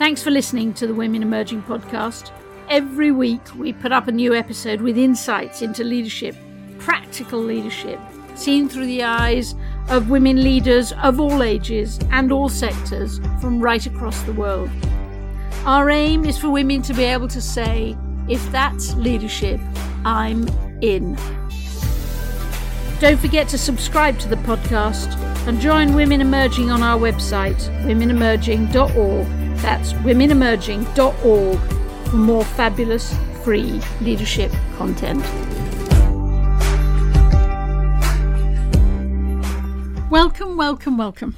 Thanks for listening to the Women Emerging podcast. Every week, we put up a new episode with insights into leadership, practical leadership, seen through the eyes of women leaders of all ages and all sectors from right across the world. Our aim is for women to be able to say, if that's leadership, I'm in. Don't forget to subscribe to the podcast and join Women Emerging on our website, womenemerging.org. That's womenemerging.org for more fabulous free leadership content. Welcome, welcome, welcome.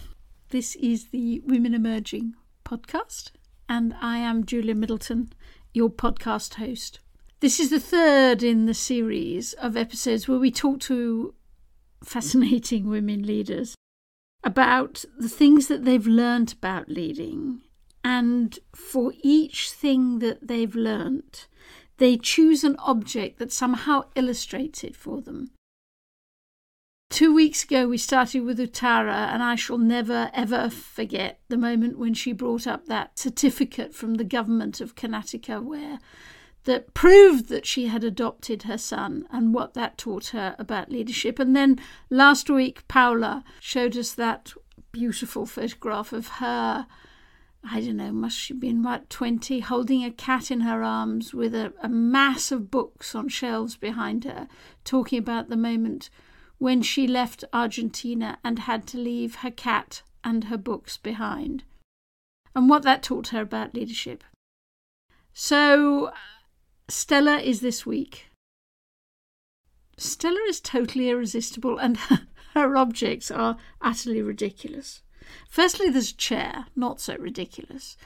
This is the Women Emerging podcast, and I am Julia Middleton, your podcast host. This is the third in the series of episodes where we talk to fascinating women leaders about the things that they've learned about leading. And for each thing that they've learnt, they choose an object that somehow illustrates it for them. Two weeks ago, we started with Uttara, and I shall never ever forget the moment when she brought up that certificate from the government of Karnataka where that proved that she had adopted her son and what that taught her about leadership. And then last week, Paula showed us that beautiful photograph of her. I don't know, must she been about 20, holding a cat in her arms with a, a mass of books on shelves behind her, talking about the moment when she left Argentina and had to leave her cat and her books behind, and what that taught her about leadership. So, Stellah is this week. Stellah is totally irresistible, and her objects are utterly ridiculous. Firstly, there's a chair, not so ridiculous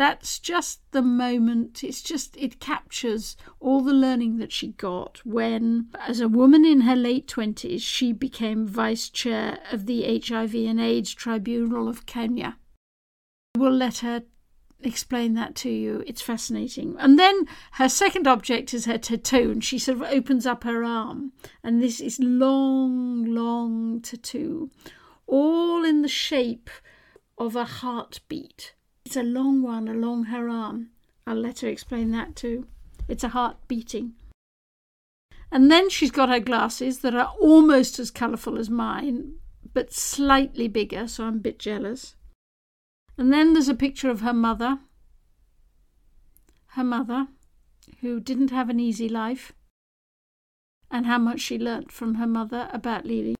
that's just the moment. It's just, it captures all the learning that she got when, as a woman in her late 20s, she became vice chair of the HIV and AIDS Tribunal of Kenya. We'll let her explain that to you. It's fascinating. And then her second object is her tattoo, and she sort of opens up her arm, and this is long, long tattoo, all in the shape of a heartbeat. It's a long one along her arm. I'll let her explain that too. It's a heart beating. And then she's got her glasses that are almost as colourful as mine, but slightly bigger, so I'm a bit jealous. And then there's a picture of her mother. Her mother, who didn't have an easy life, and how much she learnt from her mother about leading.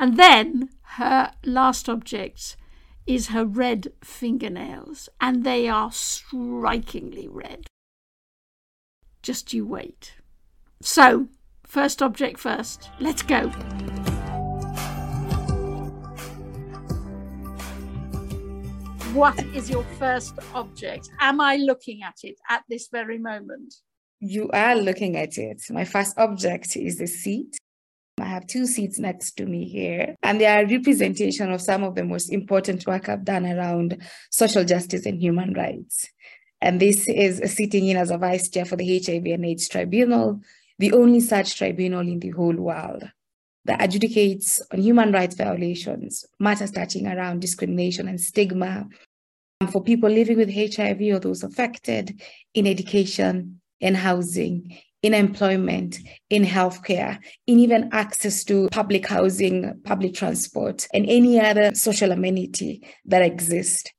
And then her last object is her red fingernails, and they are strikingly red. Just you wait. So, first object first. Let's go. What is your first object? Am I looking at it at this very moment? You are looking at it. My first object is the seat. I have two seats next to me here, and they are a representation of some of the most important work I've done around social justice and human rights. And this is sitting in as a vice chair for the HIV and AIDS Tribunal, the only such tribunal in the whole world that adjudicates on human rights violations, matters touching around discrimination and stigma um, for people living with HIV or those affected in education, in housing, in employment, in healthcare, in even access to public housing, public transport, and any other social amenity that exists.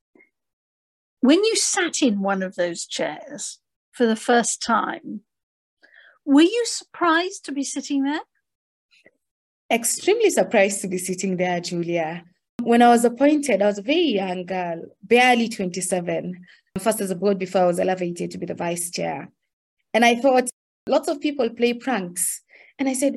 When you sat in one of those chairs for the first time, were you surprised to be sitting there? Extremely surprised to be sitting there, Julia. When I was appointed, I was a very young girl, barely 27. First as a board before I was elevated to be the vice chair. And I thought, Lots of people play pranks. And I said,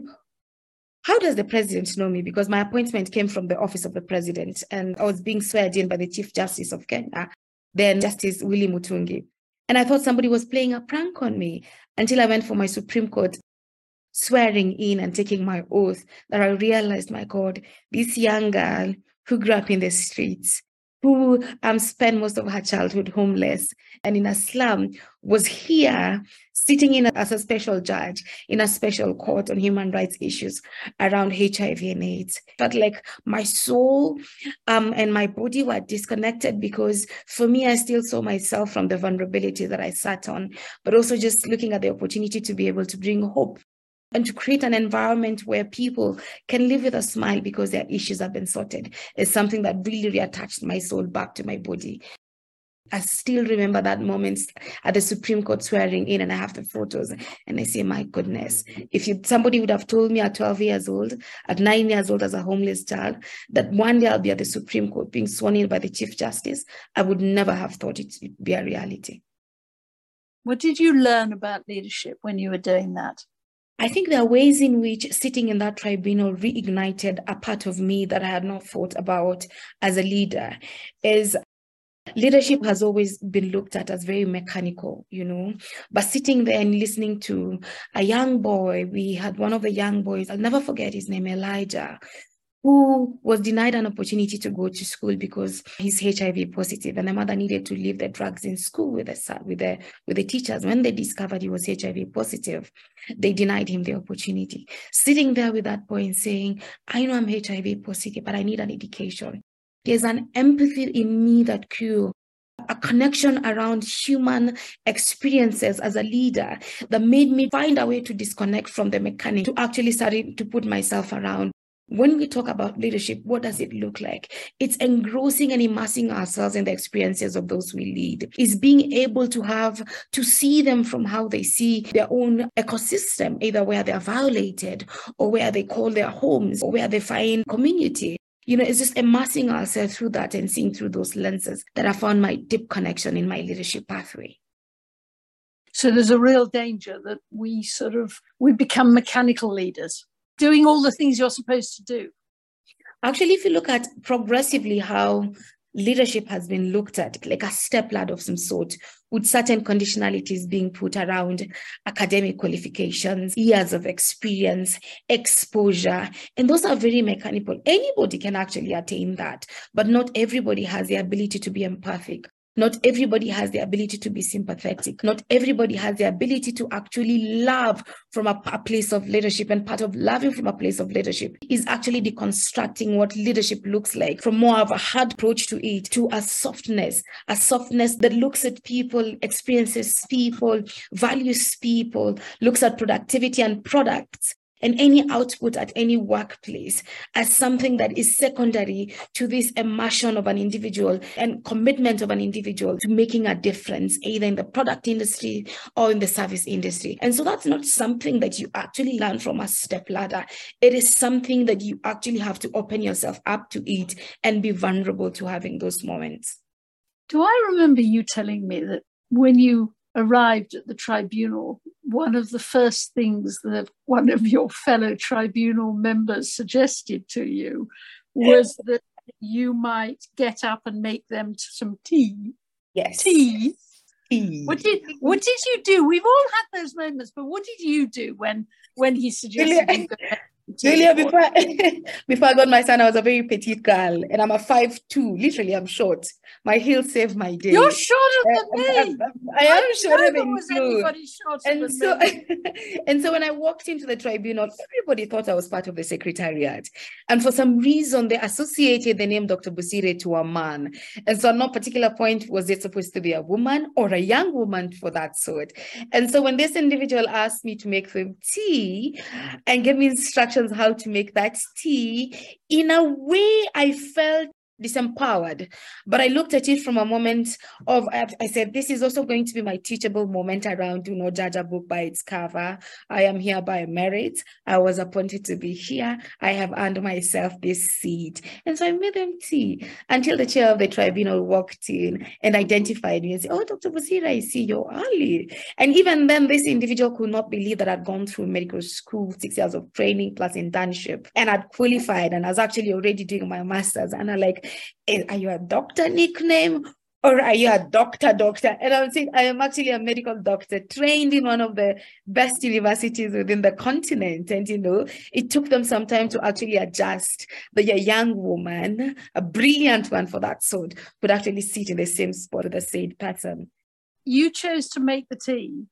how does the president know me? Because my appointment came from the office of the president and I was being sworn in by the Chief Justice of Kenya, then Justice Willy Mutunga. And I thought somebody was playing a prank on me until I went for my Supreme Court swearing in and taking my oath that I realized, my God, this young girl who grew up in the streets, who um, spent most of her childhood homeless and in a slum, was here sitting in as a special judge in a special court on human rights issues around HIV and AIDS. But like my soul um, and my body were disconnected because for me, I still saw myself from the vulnerability that I sat on, but also just looking at the opportunity to be able to bring hope and to create an environment where people can live with a smile because their issues have been sorted is something that really reattached my soul back to my body. I still remember that moment at the Supreme Court swearing in, and I have the photos. And I say, my goodness, if you somebody would have told me at 12 years old, at nine years old as a homeless child, that one day I'll be at the Supreme Court being sworn in by the Chief Justice, I would never have thought it would be a reality. What did you learn about leadership when you were doing that? I think there are ways in which sitting in that tribunal reignited a part of me that I had not thought about as a leader. Is leadership has always been looked at as very mechanical, you know. But sitting there and listening to a young boy, we had one of the young boys, I'll never forget his name, Elijah, who was denied an opportunity to go to school because he's HIV positive, and the mother needed to leave the drugs in school with the with the with the teachers. When they discovered he was HIV positive, they denied him the opportunity. Sitting there with that boy and saying, "I know I'm HIV positive, but I need an education." There's an empathy in me that grew a connection around human experiences as a leader that made me find a way to disconnect from the mechanic to actually starting to put myself around when we talk about leadership, what does it look like? It's engrossing and immersing ourselves in the experiences of those we lead. Is being able to have to see them from how they see their own ecosystem, either where they're violated or where they call their homes or where they find community. You know, it's just immersing ourselves through that and seeing through those lenses that I found my deep connection in my leadership pathway. So there's a real danger that we sort of we become mechanical leaders doing all the things you're supposed to do? Actually, if you look at progressively how leadership has been looked at like a step ladder of some sort with certain conditionalities being put around academic qualifications years of experience exposure and those are very mechanical anybody can actually attain that but not everybody has the ability to be empathic not everybody has the ability to be sympathetic. Not everybody has the ability to actually love from a, a, place of leadership. And part of loving from a place of leadership is actually deconstructing what leadership looks like from more of a hard approach to it to a softness, a softness that looks at people, experiences people, values people, looks at productivity and products and any output at any workplace as something that is secondary to this immersion of an individual and commitment of an individual to making a difference, either in the product industry or in the service industry. And so that's not something that you actually learn from a step ladder. It is something that you actually have to open yourself up to it and be vulnerable to having those moments. Do I remember you telling me that when you arrived at the tribunal, one of the first things that one of your fellow tribunal members suggested to you was that you might get up and make them some tea. Yes. Tea. Tea. What did what did you do? We've all had those moments, but what did you do when when he suggested Julia, before, before I got my son, I was a very petite girl, and I'm a five two. Literally, I'm short. My heels saved my day. You're shorter than me. I, I, I am shorter than you. And so, and so when I walked into the tribunal, everybody thought I was part of the secretariat, and for some reason, they associated the name Dr. Bosire to a man. And so, at no particular point was it supposed to be a woman or a young woman for that sort. And so, when this individual asked me to make them tea and give me instructions instructions how to make that tea. In a way, I felt disempowered. But I looked at it from a moment of, I said, this is also going to be my teachable moment around, do not judge a book by its cover. I am here by merit. I was appointed to be here. I have earned myself this seat. And so I made them tea until the chair of the tribunal walked in and identified me and said, oh, Dr. Bosire, I see you're early. And even then, this individual could not believe that I'd gone through medical school, six years of training plus internship, and I'd qualified and I was actually already doing my master's. And I like, are you a doctor nickname or are you a doctor, doctor? And I'm saying, I am actually a medical doctor trained in one of the best universities within the continent. And, you know, it took them some time to actually adjust. But a young woman, a brilliant one for that sort, could actually sit in the same spot with the same pattern. You chose to make the tea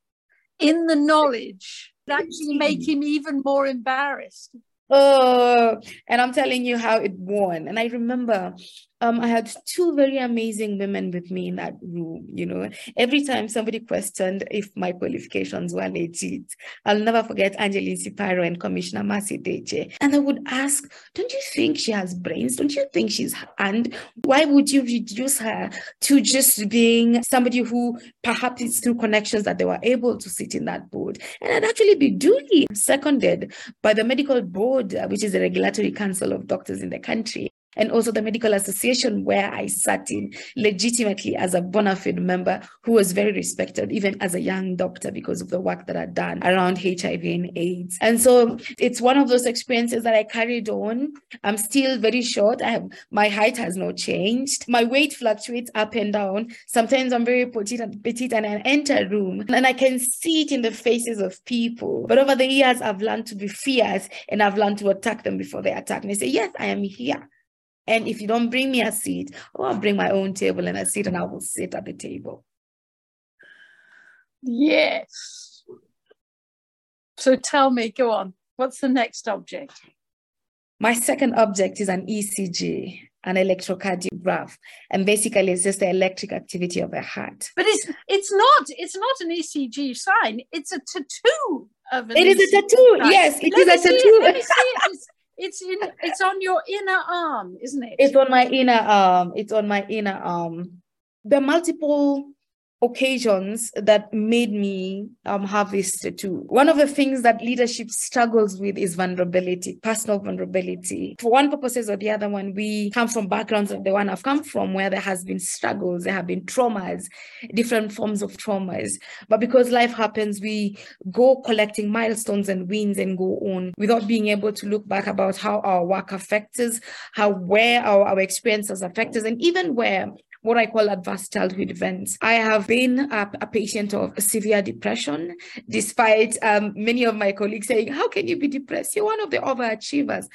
in the knowledge that actually make him even more embarrassed. Oh, and I'm telling you how it won. And I remember um, I had two very amazing women with me in that room. You know, every time somebody questioned if my qualifications were legit, I'll never forget Angeline Siparo and Commissioner Deche. And I would ask, Don't you think she has brains? Don't you think she's and why would you reduce her to just being somebody who perhaps it's through connections that they were able to sit in that board? And I'd actually be duly seconded by the medical board, which is the regulatory council of doctors in the country and also the medical association where I sat in legitimately as a bona fide member who was very respected, even as a young doctor, because of the work that I'd done around HIV and AIDS. And so it's one of those experiences that I carried on. I'm still very short. I have my height has not changed. My weight fluctuates up and down. Sometimes I'm very petite and petite and I enter a room and I can see it in the faces of people. But over the years, I've learned to be fierce and I've learned to attack them before they attack me. Say, yes, I am here. And if you don't bring me a seat, oh, I'll bring my own table and a seat and I will sit at the table. Yes. So tell me, go on. What's the next object? My second object is an ECG, an electrocardiograph, and basically it's just the electric activity of the heart. But it's it's not it's not an ECG sign. It's a tattoo of an. It ECG is a tattoo. sign. Yes, it Let is a see it, let tattoo. me see it. It's, in it's on your inner arm, isn't it? It's on my inner arm. It's on my inner arm. The multiple occasions that made me um, have this tattoo. One of the things that leadership struggles with is vulnerability, personal vulnerability. For one purposes or the other one, we come from backgrounds of the one I've come from where there has been struggles, there have been traumas, different forms of traumas. But because life happens, we go collecting milestones and wins and go on without being able to look back about how our work affects us, how where our, our experiences affect us, and even where what I call adverse childhood events. I have been a, a patient of severe depression, despite um, many of my colleagues saying, How can you be depressed? You're one of the overachievers.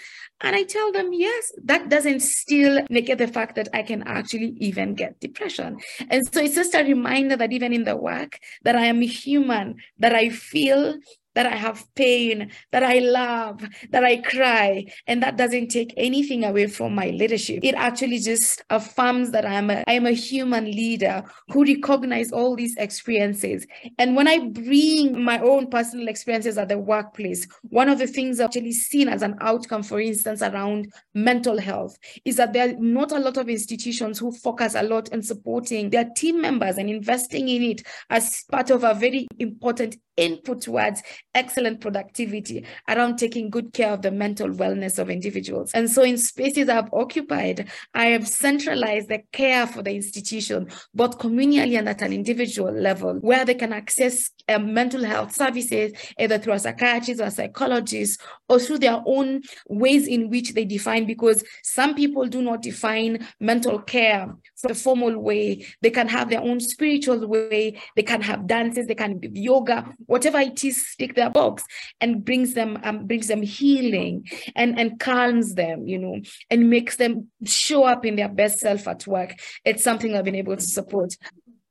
And I tell them, Yes, that doesn't still negate the fact that I can actually even get depression. And so it's just a reminder that even in the work, that I am human, that I feel that I have pain, that I love, that I cry, and that doesn't take anything away from my leadership. It actually just affirms that I am a, I am a human leader who recognize all these experiences. And when I bring my own personal experiences at the workplace, one of the things I've actually seen as an outcome, for instance, around mental health, is that there are not a lot of institutions who focus a lot on supporting their team members and investing in it as part of a very important input towards excellent productivity around taking good care of the mental wellness of individuals. And so, in spaces I've occupied, I have centralized the care for the institution, both communally and at an individual level, where they can access um, mental health services either through a psychiatrist or a psychologist or through their own ways in which they define, because some people do not define mental care the formal way. They can have their own spiritual way. They can have dances. They can be yoga, whatever it is, stick their box and brings them um, brings them healing and and calms them, you know, and makes them show up in their best self at work. It's something I've been able to support.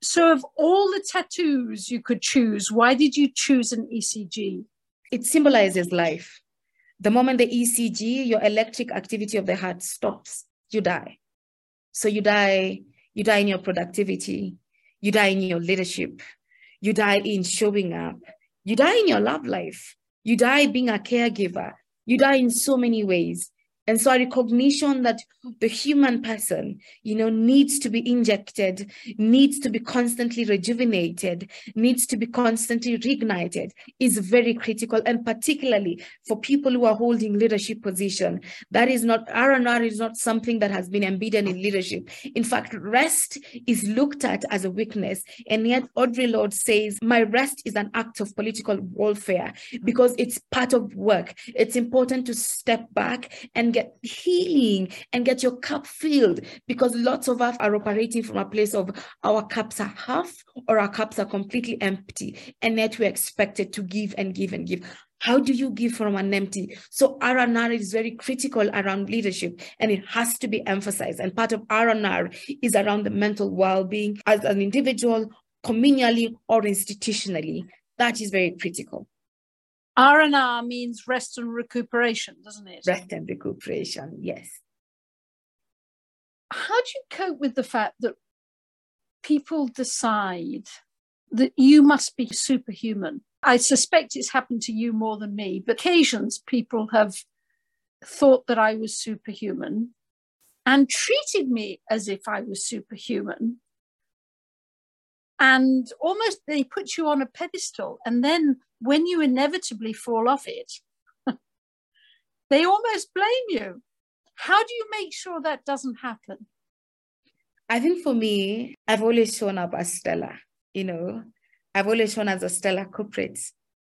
So, of all the tattoos you could choose, why did you choose an ECG? It symbolizes life. The moment the ECG, your electric activity of the heart stops, you die. So you die, you die in your productivity, you die in your leadership, you die in showing up, you die in your love life, you die being a caregiver, you die in so many ways. And so a recognition that the human person, you know, needs to be injected, needs to be constantly rejuvenated, needs to be constantly reignited is very critical. And particularly for people who are holding leadership position, that is not, R&R is not something that has been embedded in leadership. In fact, rest is looked at as a weakness. And yet Audre Lorde says, my rest is an act of political warfare because it's part of work. It's important to step back and get healing and get your cup filled because lots of us are operating from a place of our cups are half or our cups are completely empty and yet we're expected to give and give and give how do you give from an empty? So R&R is very critical around leadership and it has to be emphasized. And part of R&R is around the mental well-being as an individual, communally or institutionally. That is very critical. R&R means rest and recuperation, doesn't it? Rest and recuperation, yes. How do you cope with the fact that people decide that you must be superhuman I suspect it's happened to you more than me, but occasions people have thought that I was superhuman and treated me as if I was superhuman. And almost they put you on a pedestal. And then when you inevitably fall off it, they almost blame you. How do you make sure that doesn't happen? I think for me, I've always shown up as Stellah, you know, I've always shown as a Stellah corporate.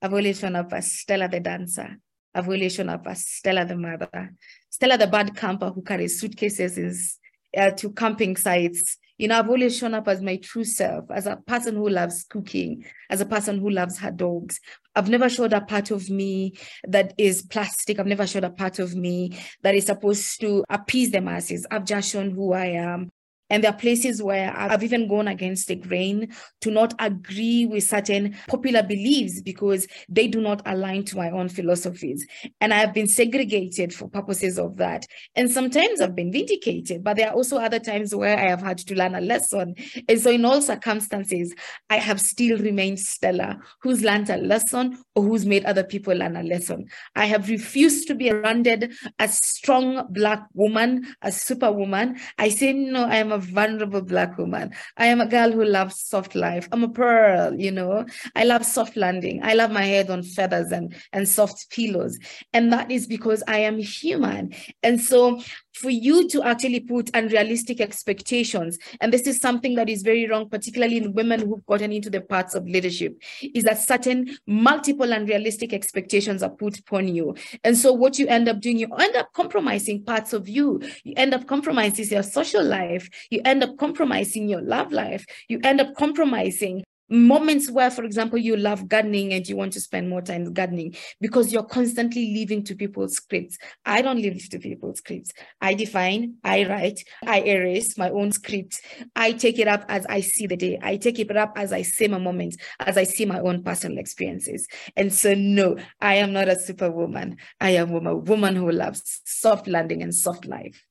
I've always shown up as Stellah the dancer. I've always shown up as Stellah the mother. Stellah the bad camper who carries suitcases uh, to camping sites. You know, I've always shown up as my true self, as a person who loves cooking, as a person who loves her dogs. I've never showed a part of me that is plastic. I've never showed a part of me that is supposed to appease the masses. I've just shown who I am. And there are places where I've even gone against the grain to not agree with certain popular beliefs because they do not align to my own philosophies. And I have been segregated for purposes of that. And sometimes I've been vindicated, but there are also other times where I have had to learn a lesson. And so, in all circumstances, I have still remained Stellah, who's learned a lesson or who's made other people learn a lesson. I have refused to be branded a strong Black woman, a superwoman. I say, no, I am a vulnerable Black woman. I am a girl who loves soft life. I'm a pearl, you know. I love soft landing. I love my head on feathers and, and soft pillows. And that is because I am human. And so for you to actually put unrealistic expectations, and this is something that is very wrong, particularly in women who've gotten into the parts of leadership, is that certain multiple unrealistic expectations are put upon you. And so what you end up doing, you end up compromising parts of you. You end up compromising your social life. You end up compromising your love life. You end up compromising moments where for example you love gardening and you want to spend more time gardening because you're constantly living to people's scripts. I don't live to people's scripts. I define i write i erase my own script. I take it up as i see the day. I take it up as i see my moments as i see my own personal experiences. And so no i am not a superwoman. I am a woman who loves soft landing and soft life.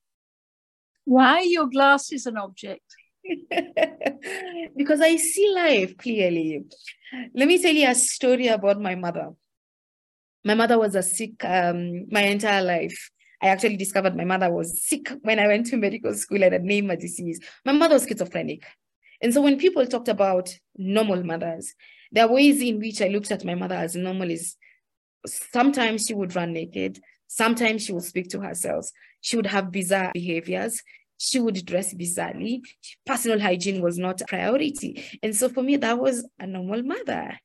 Why are your glasses an object because I see life clearly. Let me tell you a story about my mother. My mother was a sick um, my entire life. I actually discovered my mother was sick when I went to medical school and had named a disease. My mother was schizophrenic. And so when people talked about normal mothers, there are ways in which I looked at my mother as normal is sometimes she would run naked, sometimes she would speak to herself, she would have bizarre behaviors, she would dress bizarrely. Personal hygiene was not a priority. And so for me, that was a normal mother.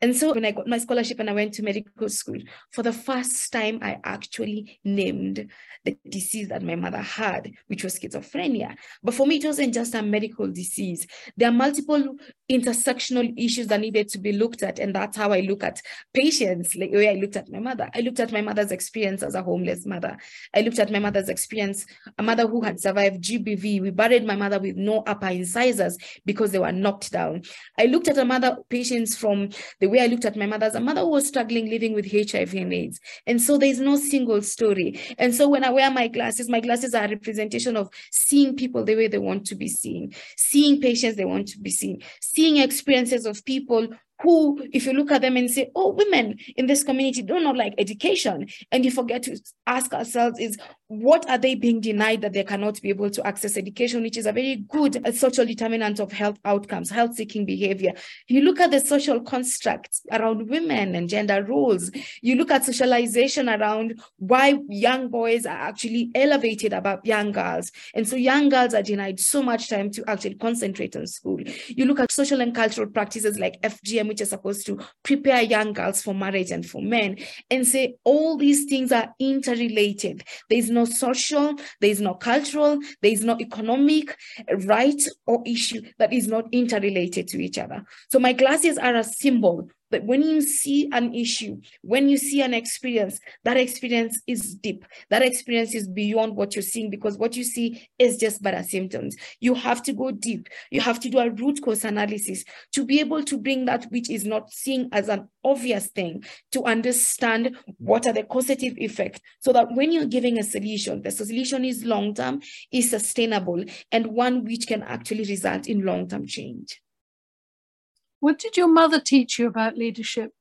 And so when I got my scholarship and I went to medical school, for the first time, I actually named the disease that my mother had, which was schizophrenia. But for me, it wasn't just a medical disease. There are multiple intersectional issues that needed to be looked at. And that's how I look at patients, like the way I looked at my mother. I looked at my mother's experience as a homeless mother. I looked at my mother's experience, a mother who had survived GBV. We buried my mother with no upper incisors because they were knocked down. I looked at a mother patients from the way I looked at my mother's. a mother who was struggling living with HIV and AIDS. And so there's no single story. And so when I wear my glasses, my glasses are a representation of seeing people the way they want to be seen, seeing patients they want to be seen, seeing experiences of people who, if you look at them and say, oh, women in this community do not like education, and you forget to ask ourselves is what are they being denied that they cannot be able to access education, which is a very good social determinant of health outcomes, health seeking behavior. You look at the social constructs around women and gender roles. You look at socialization around why young boys are actually elevated above young girls. And so young girls are denied so much time to actually concentrate on school. You look at social and cultural practices like FGM curriculum which is supposed to prepare young girls for marriage and for men, and say all these things are interrelated. There is no social, there is no cultural, there is no economic right or issue that is not interrelated to each other. So my glasses are a symbol but when you see an issue, when you see an experience, that experience is deep. That experience is beyond what you're seeing because what you see is just but a symptoms. You have to go deep. You have to do a root cause analysis to be able to bring that which is not seen as an obvious thing to understand what are the causative effects so that when you're giving a solution, the solution is long term, is sustainable, and one which can actually result in long term change. What did your mother teach you about leadership?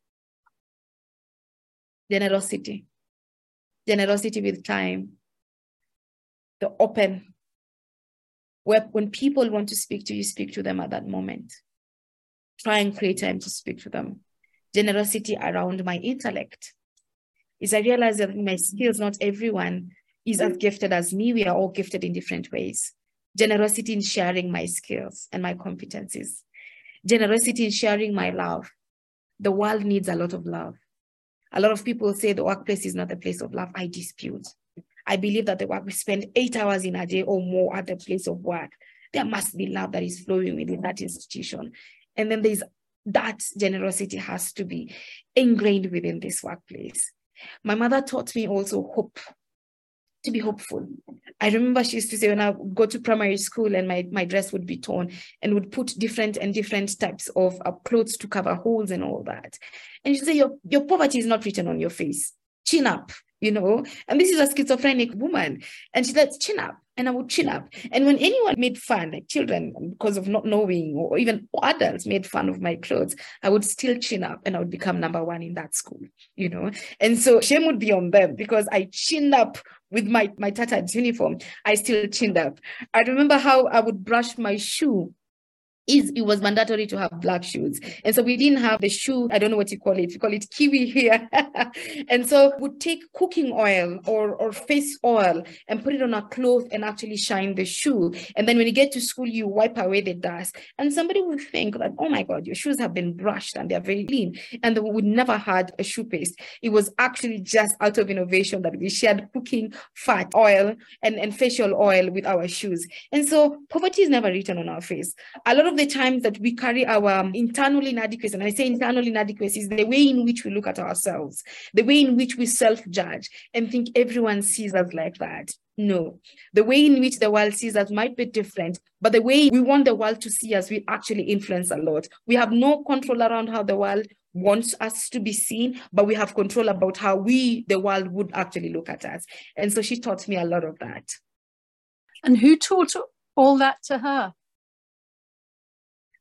Generosity. Generosity with time. The open. Where when people want to speak to you, speak to them at that moment. Try and create time to speak to them. Generosity around my intellect. Is I realize that my skills, not everyone is as gifted as me. We are all gifted in different ways. Generosity in sharing my skills and my competencies generosity in sharing my love. The world needs a lot of love. A lot of people say the workplace is not a place of love. I dispute. I believe that the work we spend eight hours in a day or more at the place of work. There must be love that is flowing within that institution. And then there's that generosity has to be ingrained within this workplace. My mother taught me also hope to be hopeful. I remember she used to say when I go to primary school and my, my dress would be torn and would put different and different types of uh, clothes to cover holes and all that. And she'd say, your, your poverty is not written on your face. Chin up, you know? And this is a schizophrenic woman. And she said, chin up. And I would chin up. And when anyone made fun, like children, because of not knowing, or even adults made fun of my clothes, I would still chin up and I would become number one in that school, you know? And so shame would be on them because I chinned up with my, my tattered uniform, I still chinned up. I remember how I would brush my shoe is it was mandatory to have black shoes. And so we didn't have the shoe, I don't know what you call it, we call it kiwi here. and so we would take cooking oil or, or face oil and put it on a cloth and actually shine the shoe. And then when you get to school, you wipe away the dust. And somebody would think that, oh my God, your shoes have been brushed and they're very clean. And we never had a shoe paste. It was actually just out of innovation that we shared cooking fat oil and, and facial oil with our shoes. And so poverty is never written on our face. A lot of of the times that we carry our um, internal inadequacies, and I say internal inadequacies, the way in which we look at ourselves, the way in which we self-judge and think everyone sees us like that. No, the way in which the world sees us might be different, but the way we want the world to see us, we actually influence a lot. We have no control around how the world wants us to be seen, but we have control about how we, the world, would actually look at us. And so she taught me a lot of that. And who taught all that to her?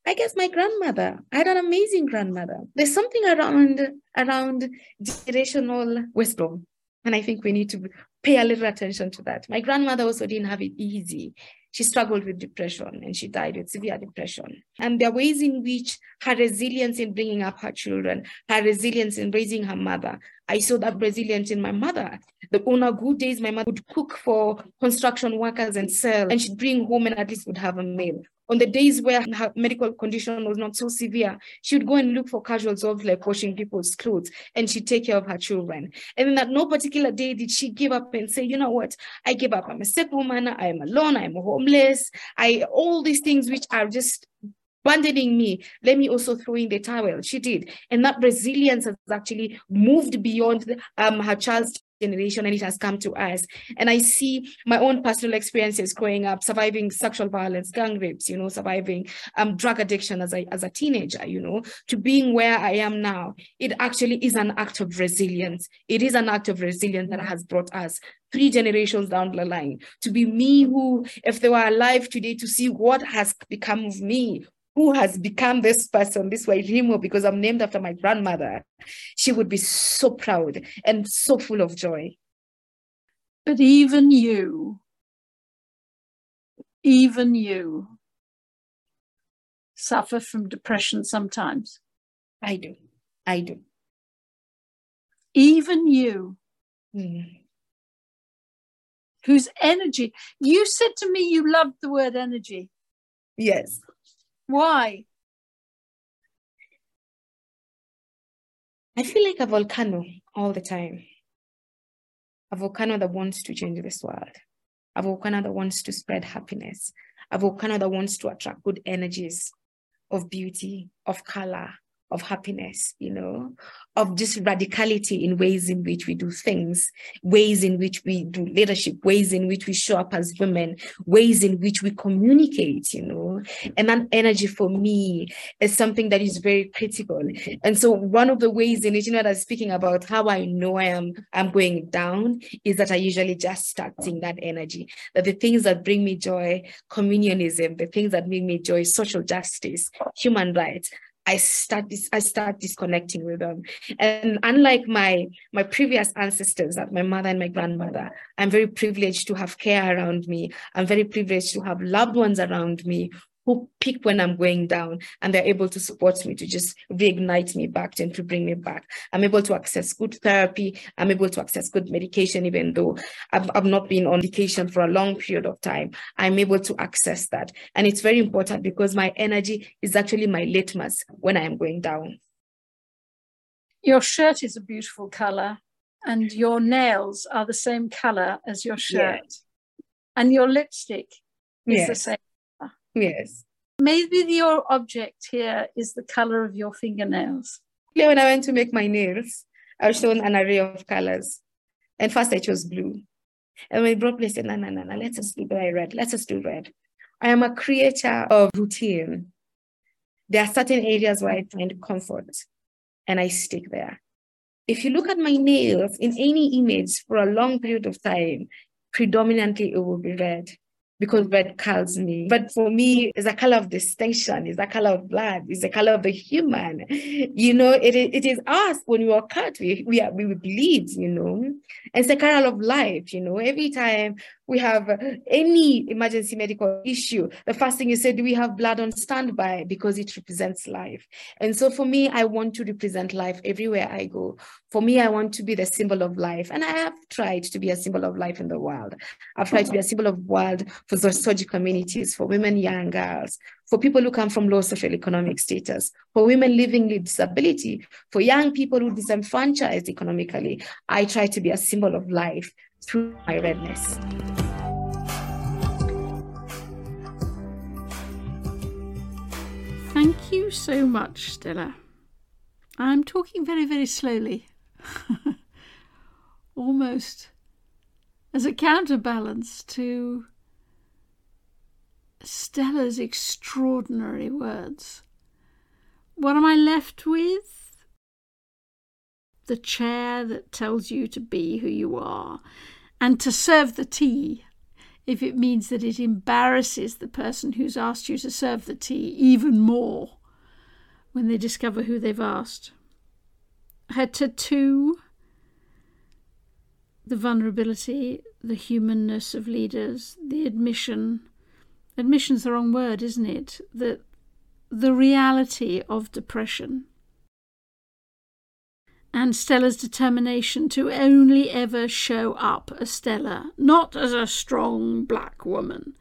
I guess my grandmother. I had an amazing grandmother. There's something around around generational wisdom. And I think we need to pay a little attention to that. My grandmother also didn't have it easy. She struggled with depression and she died with severe depression. And there are ways in which her resilience in bringing up her children, her resilience in raising her mother. I saw that resilience in my mother. The on her good days, my mother would cook for construction workers and sell, and she'd bring home and at least would have a meal on the days where her medical condition was not so severe, she would go and look for casual jobs like washing people's clothes and she'd take care of her children. And then at no particular day did she give up and say, you know what, I give up. I'm a sick woman, I am alone, I'm homeless, I all these things which are just abandoning me. Let me also throw in the towel. She did. And that resilience has actually moved beyond um, her child's generation and it has come to us. And I see my own personal experiences growing up, surviving sexual violence, gang rapes, you know, surviving um, drug addiction as a, as a teenager, you know, to being where I am now. It actually is an act of resilience. It is an act of resilience that has brought us three generations down the line to be me who, if they were alive today, to see what has become of me, who has become this person, this Wairimu, because I'm named after my grandmother, she would be so proud and so full of joy. But even you, even you suffer from depression sometimes. I do. I do. Even you. Mm. Whose energy, you said to me you loved the word energy. Yes. Why? I feel like a volcano all the time. A volcano that wants to change this world. A volcano that wants to spread happiness. A volcano that wants to attract good energies of beauty, of color, of happiness, you know, of just radicality in ways in which we do things, ways in which we do leadership, ways in which we show up as women, ways in which we communicate, you know. And that energy for me is something that is very critical. And so one of the ways in which, you know, that I'm speaking about how I know I am I'm going down is that I usually just start seeing that energy. That the things that bring me joy, communionism, the things that bring me joy, social justice, human rights, I start this, I start disconnecting with them. And unlike my my previous ancestors, like my mother and my grandmother, I'm very privileged to have care around me. I'm very privileged to have loved ones around me who pick when I'm going down and they're able to support me to just reignite me back and to bring me back. I'm able to access good therapy. I'm able to access good medication, even though I've, I've not been on medication for a long period of time. I'm able to access that. And it's very important because my energy is actually my litmus when I am going down. Your shirt is a beautiful color and your nails are the same color as your shirt. And your lipstick is the same Yes. Maybe your object here is the color of your fingernails. When I went to make my nails, I was shown an array of colors. And first I chose blue. And when brought me, said, no, no, no, no, let's just do red. Let's just do red. I am a creator of routine. There are certain areas where I find comfort and I stick there. If you look at my nails in any image for a long period of time, predominantly it will be red because red calls me. But for me, it's a color of distinction, it's a color of blood, it's the color of the human. You know, it, it is us when we are cut, we, we, are, we bleed, you know. And it's a color of life, you know. Every time we have any emergency medical issue, the first thing you say, do we have blood on standby? Because it represents life. And so for me, I want to represent life everywhere I go. For me, I want to be the symbol of life. And I have tried to be a symbol of life in the world. I've tried to be a symbol of world for SOGI communities, for women, young girls, for people who come from low social economic status, for women living with disability, for young people who disenfranchised economically. I try to be a symbol of life through my redness. Thank you so much, Stellah. I'm talking very, very slowly, almost as a counterbalance to Stellah's extraordinary words. What am I left with? The chair that tells you to be who you are and to serve the tea if it means that it embarrasses the person who's asked you to serve the tea even more when they discover who they've asked. Her tattoo, the vulnerability, the humanness of leaders, the admission admission's the wrong word, isn't it? That the reality of depression and Stellah's determination to only ever show up as Stellah, not as a strong black woman,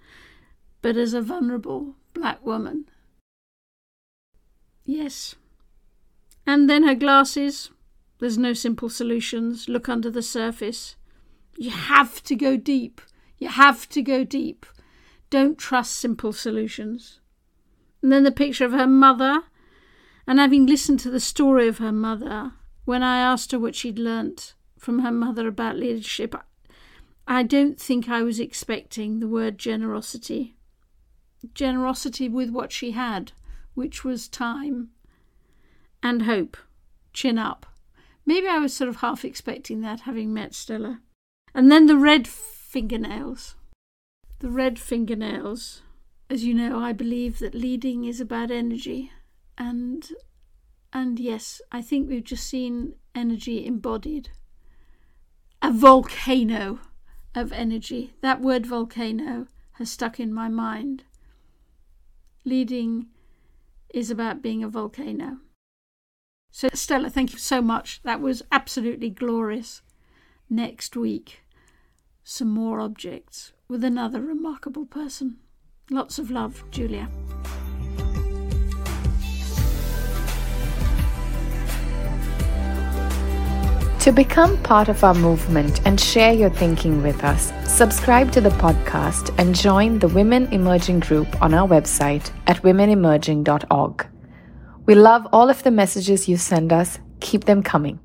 but as a vulnerable black woman. Yes. And then her glasses. There's no simple solutions. Look under the surface. You have to go deep. You have to go deep. Don't trust simple solutions. And then the picture of her mother. And having listened to the story of her mother, when I asked her what she'd learnt from her mother about leadership, I don't think I was expecting the word generosity. Generosity with what she had, which was time and hope. Chin up. Maybe I was sort of half expecting that, having met Stellah. And then the red fingernails the red fingernails. As you know, I believe that leading is about energy, and and yes, I think we've just seen energy embodied. A volcano of energy. That word volcano has stuck in my mind. Leading is about being a volcano. So, Stellah, thank you so much. That was absolutely glorious. Next week, some more objects with another remarkable person. Lots of love, Julia. To become part of our movement and share your thinking with us, subscribe to the podcast and join the Women Emerging group on our website at womenemerging.org. We love all of the messages you send us. Keep them coming.